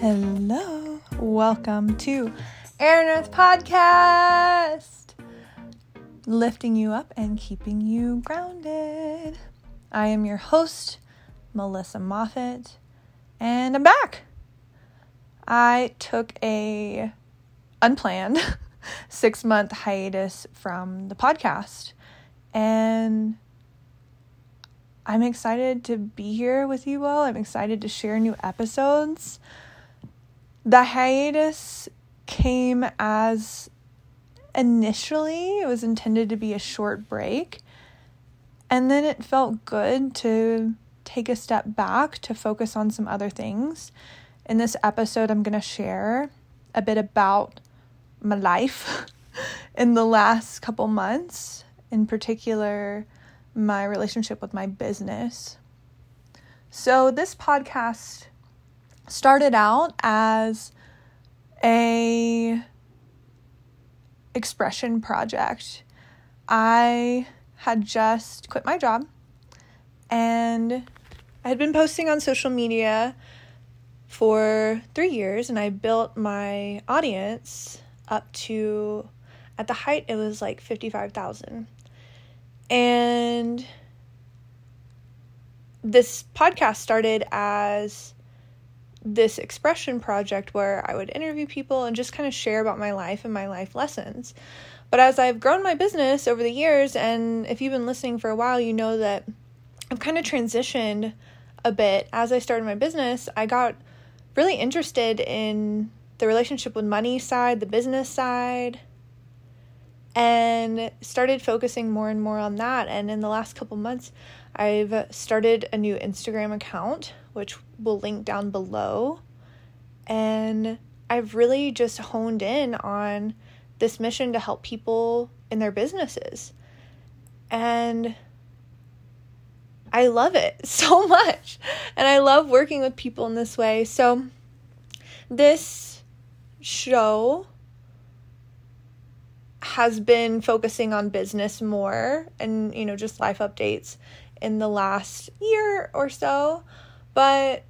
Hello, welcome to Aaron Earth Podcast, lifting you up and keeping you grounded. I am your host, Melissa Moffet, and I'm back. I took a unplanned six month hiatus from the podcast, and I'm excited to be here with you all. I'm excited to share new episodes. The hiatus came as initially it was intended to be a short break, and then it felt good to take a step back to focus on some other things. In this episode, I'm going to share a bit about my life in the last couple months, in particular my relationship with my business. So, this podcast started out as a expression project. I had just quit my job and I had been posting on social media for 3 years and I built my audience up to at the height it was like 55,000 and this podcast started as this expression project where I would interview people and just kind of share about my life and my life lessons. But as I've grown my business over the years, and if you've been listening for a while, you know that I've kind of transitioned a bit. As I started my business, I got really interested in the relationship with money side, the business side, and started focusing more and more on that. And in the last couple months, I've started a new Instagram account, which will link down below. And I've really just honed in on this mission to help people in their businesses. And I love it so much. And I love working with people in this way. So, this show has been focusing on business more and, you know, just life updates in the last year or so. But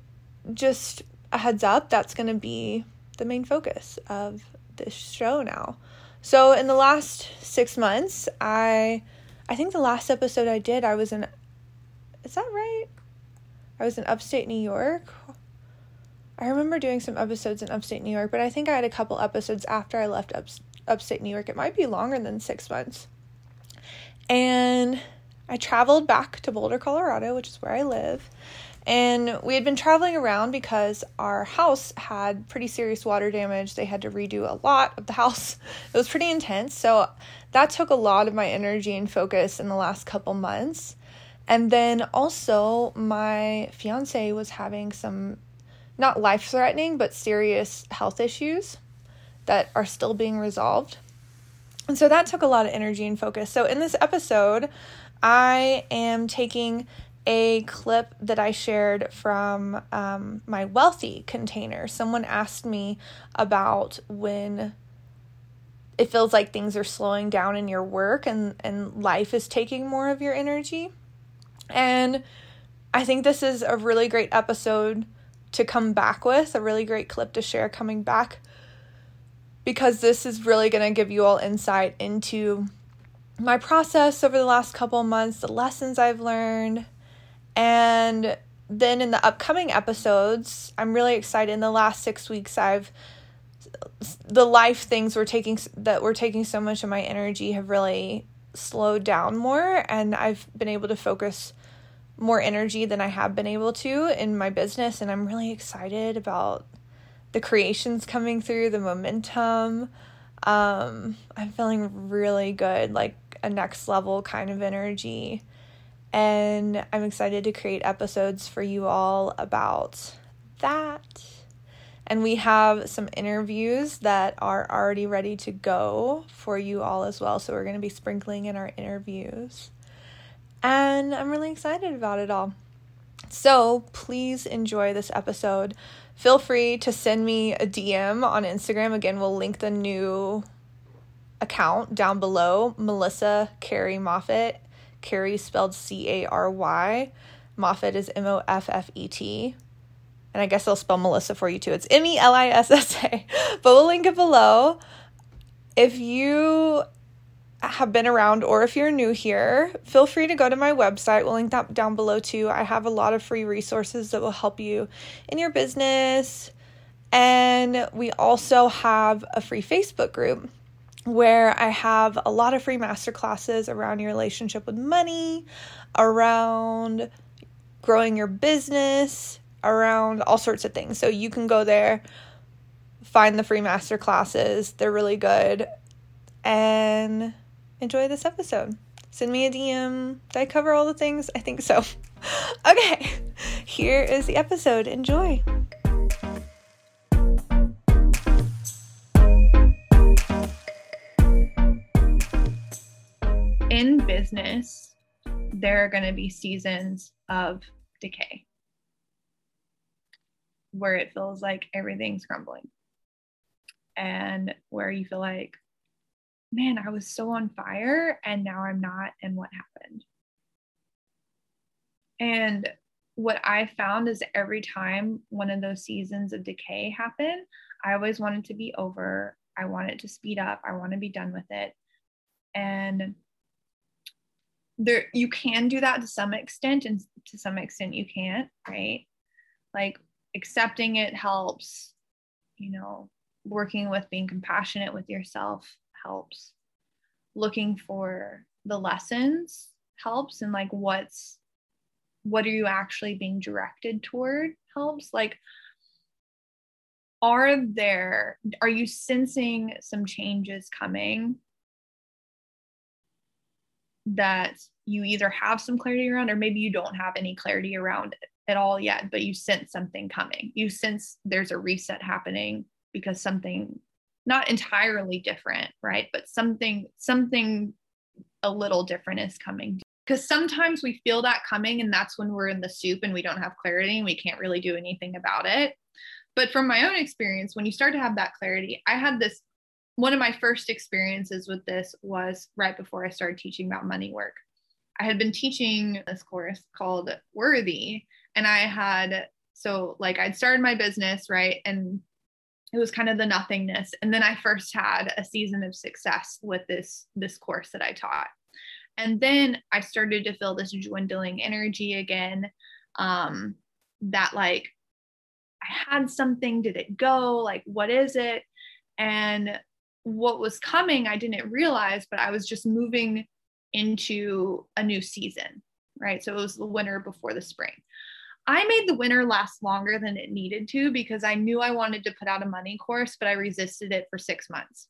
just a heads up, that's going to be the main focus of this show now. So in the last 6 months, I I think the last episode I did, I was in Is that right? I was in upstate New York. I remember doing some episodes in upstate New York, but I think I had a couple episodes after I left up, upstate New York. It might be longer than six months. And I traveled back to Boulder, Colorado, which is where I live. And we had been traveling around because our house had pretty serious water damage. They had to redo a lot of the house. It was pretty intense. So that took a lot of my energy and focus in the last couple months. And then also, my fiance was having some not life threatening, but serious health issues that are still being resolved. And so that took a lot of energy and focus. So in this episode, I am taking a clip that I shared from um, my wealthy container. Someone asked me about when it feels like things are slowing down in your work and, and life is taking more of your energy. And I think this is a really great episode to come back with, a really great clip to share coming back because this is really going to give you all insight into my process over the last couple months, the lessons I've learned, and then in the upcoming episodes, I'm really excited. In the last six weeks, I've the life things were taking that were taking so much of my energy have really slowed down more, and I've been able to focus more energy than I have been able to in my business, and I'm really excited about the creations coming through, the momentum. Um, I'm feeling really good, like a next level kind of energy. And I'm excited to create episodes for you all about that. And we have some interviews that are already ready to go for you all as well. So we're going to be sprinkling in our interviews. And I'm really excited about it all. So please enjoy this episode feel free to send me a DM on Instagram. Again, we'll link the new account down below Melissa Cary Moffet. Cary spelled C A R Y. Moffet is M O F F E T. And I guess I'll spell Melissa for you too. It's M E L I S S A. But we'll link it below. If you have been around or if you're new here, feel free to go to my website. We'll link that down below too. I have a lot of free resources that will help you in your business. And we also have a free Facebook group where I have a lot of free masterclasses around your relationship with money, around growing your business, around all sorts of things. So you can go there, find the free masterclasses. They're really good. And enjoy this episode. Send me a DM. Did I cover all the things? I think so. okay, here is the episode. Enjoy. In business, there are going to be seasons of decay where it feels like everything's crumbling and where you feel like man, I was so on fire and now I'm not. And what happened? And what I found is every time one of those seasons of decay happened, I always wanted to be over. I want it to speed up. I want to be done with it. And there you can do that to some extent and to some extent you can't, right? Like accepting it helps, you know, working with being compassionate with yourself helps. Looking for the lessons helps and like what's what are you actually being directed toward helps. Like are there are you sensing some changes coming that you either have some clarity around or maybe you don't have any clarity around it at all yet but you sense something coming. You sense there's a reset happening because something not entirely different right? But something something a little different is coming. Because sometimes we feel that coming and that's when we're in the soup and we don't have clarity and we can't really do anything about it. But from my own experience when you start to have that clarity i had this one of my first experiences with this was right before i started teaching about money work. I had been teaching this course called worthy and i had so like i'd started my business right and it was kind of the nothingness and then i first had a season of success with this this course that i taught. And then i started to feel this dwindling energy again um that like i had something did it go like what is it? And what was coming i didn't realize but i was just moving into a new season right so it was the winter before the spring I made the winter last longer than it needed to because I knew I wanted to put out a money course, but I resisted it for six months.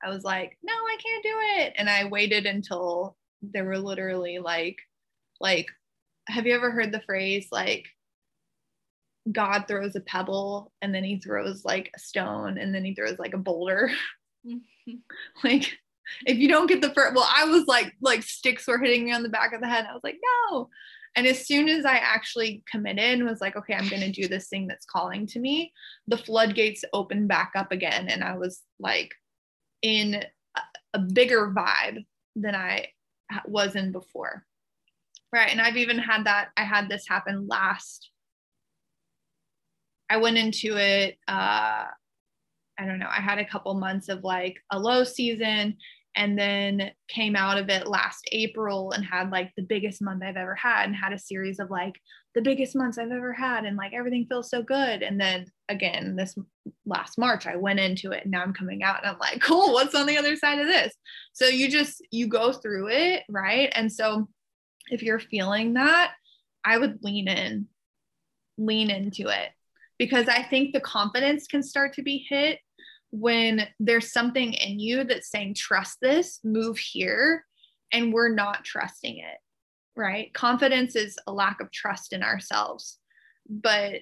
I was like, no, I can't do it. And I waited until there were literally like, like, have you ever heard the phrase like God throws a pebble and then he throws like a stone and then he throws like a boulder? like if you don't get the first well, I was like like sticks were hitting me on the back of the head. I was like, no, and as soon as I actually committed and was like, okay, I'm going to do this thing that's calling to me, the floodgates opened back up again. And I was like in a bigger vibe than I was in before. Right. And I've even had that, I had this happen last. I went into it, uh, I don't know, I had a couple months of like a low season and then came out of it last April and had like the biggest month I've ever had and had a series of like the biggest months I've ever had and like everything feels so good. And then again this last March I went into it and now I'm coming out and I'm like cool what's on the other side of this? So you just you go through it right? And so if you're feeling that I would lean in lean into it because I think the confidence can start to be hit when there's something in you that's saying, trust this, move here, and we're not trusting it, right? Confidence is a lack of trust in ourselves. But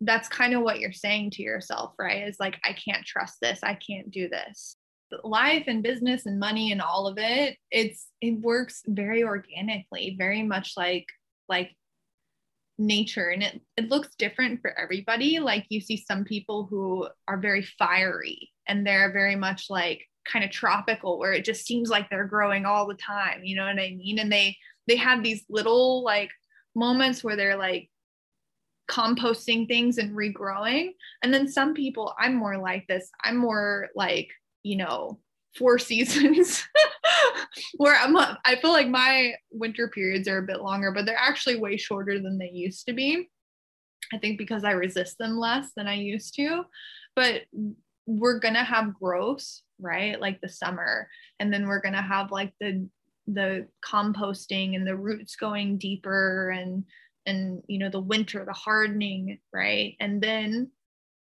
that's kind of what you're saying to yourself, right? Is like, I can't trust this, I can't do this. Life and business and money and all of it, it's it works very organically, very much like like nature and it, it looks different for everybody like you see some people who are very fiery and they're very much like kind of tropical where it just seems like they're growing all the time you know what i mean and they they have these little like moments where they're like composting things and regrowing. And then some people, I'm more like this. I'm more like, you know, four seasons where I'm I feel like my winter periods are a bit longer, but they're actually way shorter than they used to be. I think because I resist them less than I used to. But we're going to have growth, right? Like the summer. And then we're going to have like the the composting and the roots going deeper and and you know the winter the hardening right and then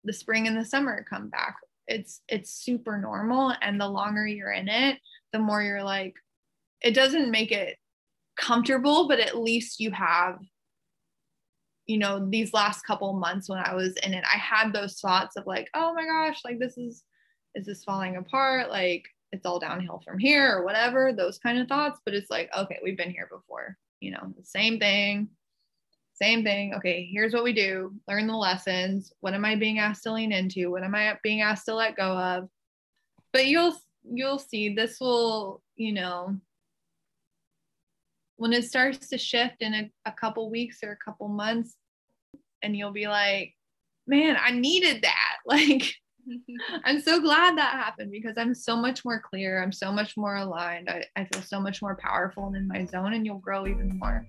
the spring and the summer come back it's it's super normal and the longer you're in it the more you're like it doesn't make it comfortable but at least you have you know these last couple months when i was in it i had those thoughts of like oh my gosh like this is is this falling apart like it's all downhill from here or whatever those kind of thoughts but it's like okay we've been here before you know the same thing same thing. Okay, here's what we do learn the lessons. What am I being asked to lean into? What am I being asked to let go of? But you'll you'll see this will, you know, when it starts to shift in a, a couple weeks or a couple months, and you'll be like, man, I needed that. Like, I'm so glad that happened because I'm so much more clear. I'm so much more aligned. I, I feel so much more powerful and in my zone, and you'll grow even more.